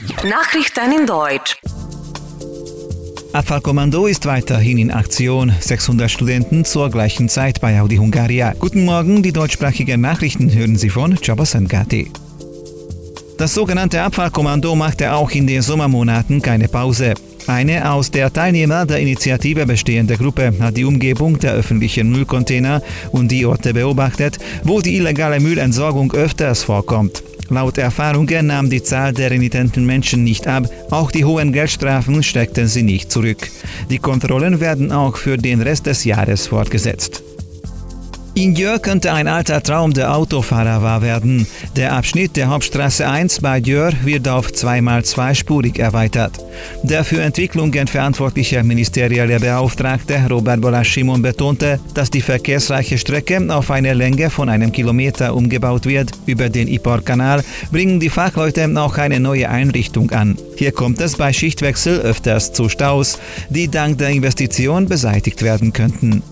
Nachrichten in Deutsch. Abfallkommando ist weiterhin in Aktion. 600 Studenten zur gleichen Zeit bei Audi Hungaria. Guten Morgen, die deutschsprachigen Nachrichten hören Sie von Chabasangati. Das sogenannte Abfallkommando machte auch in den Sommermonaten keine Pause. Eine aus der Teilnehmer der Initiative bestehende Gruppe hat die Umgebung der öffentlichen Müllcontainer und die Orte beobachtet, wo die illegale Müllentsorgung öfters vorkommt. Laut Erfahrungen nahm die Zahl der renitenten Menschen nicht ab, auch die hohen Geldstrafen steckten sie nicht zurück. Die Kontrollen werden auch für den Rest des Jahres fortgesetzt. In Jör könnte ein alter Traum der Autofahrer wahr werden. Der Abschnitt der Hauptstraße 1 bei Jör wird auf 2x2 spurig erweitert. Der für Entwicklungen verantwortliche ministerielle Beauftragte Robert Bolas-Schimon betonte, dass die verkehrsreiche Strecke auf eine Länge von einem Kilometer umgebaut wird. Über den Ipor-Kanal bringen die Fachleute auch eine neue Einrichtung an. Hier kommt es bei Schichtwechsel öfters zu Staus, die dank der Investition beseitigt werden könnten.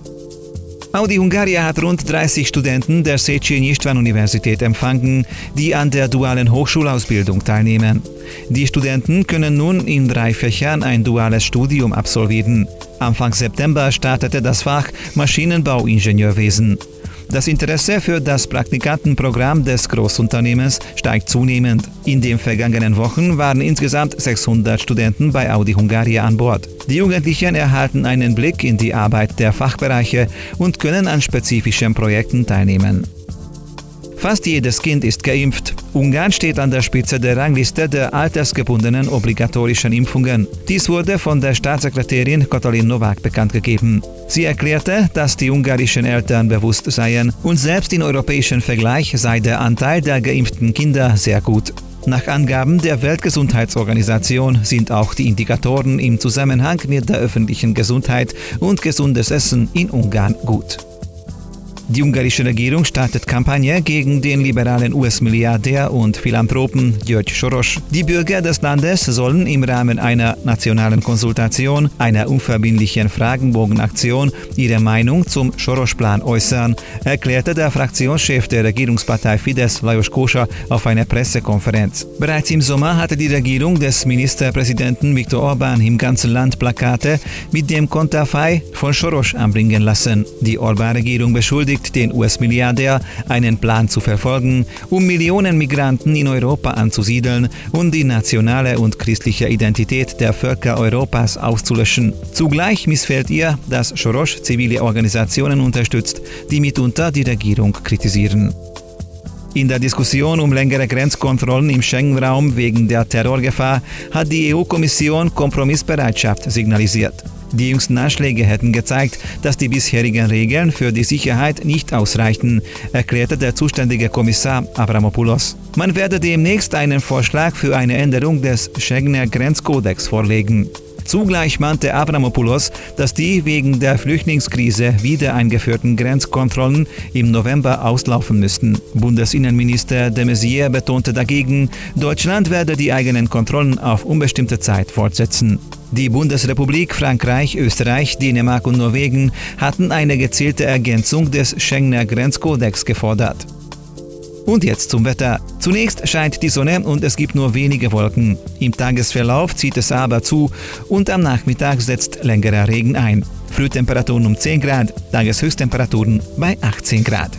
Audi Hungaria hat rund 30 Studenten der Széchenyi István Universität empfangen, die an der dualen Hochschulausbildung teilnehmen. Die Studenten können nun in drei Fächern ein duales Studium absolvieren. Anfang September startete das Fach Maschinenbauingenieurwesen. Das Interesse für das Praktikantenprogramm des Großunternehmens steigt zunehmend. In den vergangenen Wochen waren insgesamt 600 Studenten bei Audi Hungaria an Bord. Die Jugendlichen erhalten einen Blick in die Arbeit der Fachbereiche und können an spezifischen Projekten teilnehmen. Fast jedes Kind ist geimpft. Ungarn steht an der Spitze der Rangliste der altersgebundenen obligatorischen Impfungen. Dies wurde von der Staatssekretärin Katalin Novak bekannt gegeben. Sie erklärte, dass die ungarischen Eltern bewusst seien und selbst im europäischen Vergleich sei der Anteil der geimpften Kinder sehr gut. Nach Angaben der Weltgesundheitsorganisation sind auch die Indikatoren im Zusammenhang mit der öffentlichen Gesundheit und gesundes Essen in Ungarn gut. Die ungarische Regierung startet Kampagne gegen den liberalen US-Milliardär und Philanthropen György Soros. Die Bürger des Landes sollen im Rahmen einer nationalen Konsultation, einer unverbindlichen Fragenbogenaktion, ihre Meinung zum Soros-Plan äußern, erklärte der Fraktionschef der Regierungspartei Fidesz Lajos Kósa auf einer Pressekonferenz. Bereits im Sommer hatte die Regierung des Ministerpräsidenten Viktor Orban im ganzen Land Plakate mit dem Konterfei von Soros anbringen lassen. Die Orban-Regierung beschuldigt beschäftigt den US-Milliardär, einen Plan zu verfolgen, um Millionen Migranten in Europa anzusiedeln und die nationale und christliche Identität der Völker Europas auszulöschen. Zugleich missfällt ihr, dass Soros zivile Organisationen unterstützt, die mitunter die Regierung kritisieren. In der Diskussion um längere Grenzkontrollen im Schengen-Raum wegen der Terrorgefahr hat die EU-Kommission Kompromissbereitschaft signalisiert. Die jüngsten Anschläge hätten gezeigt, dass die bisherigen Regeln für die Sicherheit nicht ausreichten, erklärte der zuständige Kommissar Avramopoulos. Man werde demnächst einen Vorschlag für eine Änderung des Schengener Grenzkodex vorlegen. Zugleich mahnte Avramopoulos, dass die wegen der Flüchtlingskrise wieder eingeführten Grenzkontrollen im November auslaufen müssten. Bundesinnenminister de Maizière betonte dagegen, Deutschland werde die eigenen Kontrollen auf unbestimmte Zeit fortsetzen. Die Bundesrepublik, Frankreich, Österreich, Dänemark und Norwegen hatten eine gezielte Ergänzung des Schengener Grenzkodex gefordert. Und jetzt zum Wetter. Zunächst scheint die Sonne und es gibt nur wenige Wolken. Im Tagesverlauf zieht es aber zu und am Nachmittag setzt längerer Regen ein. Frühtemperaturen um 10 Grad, Tageshöchsttemperaturen bei 18 Grad.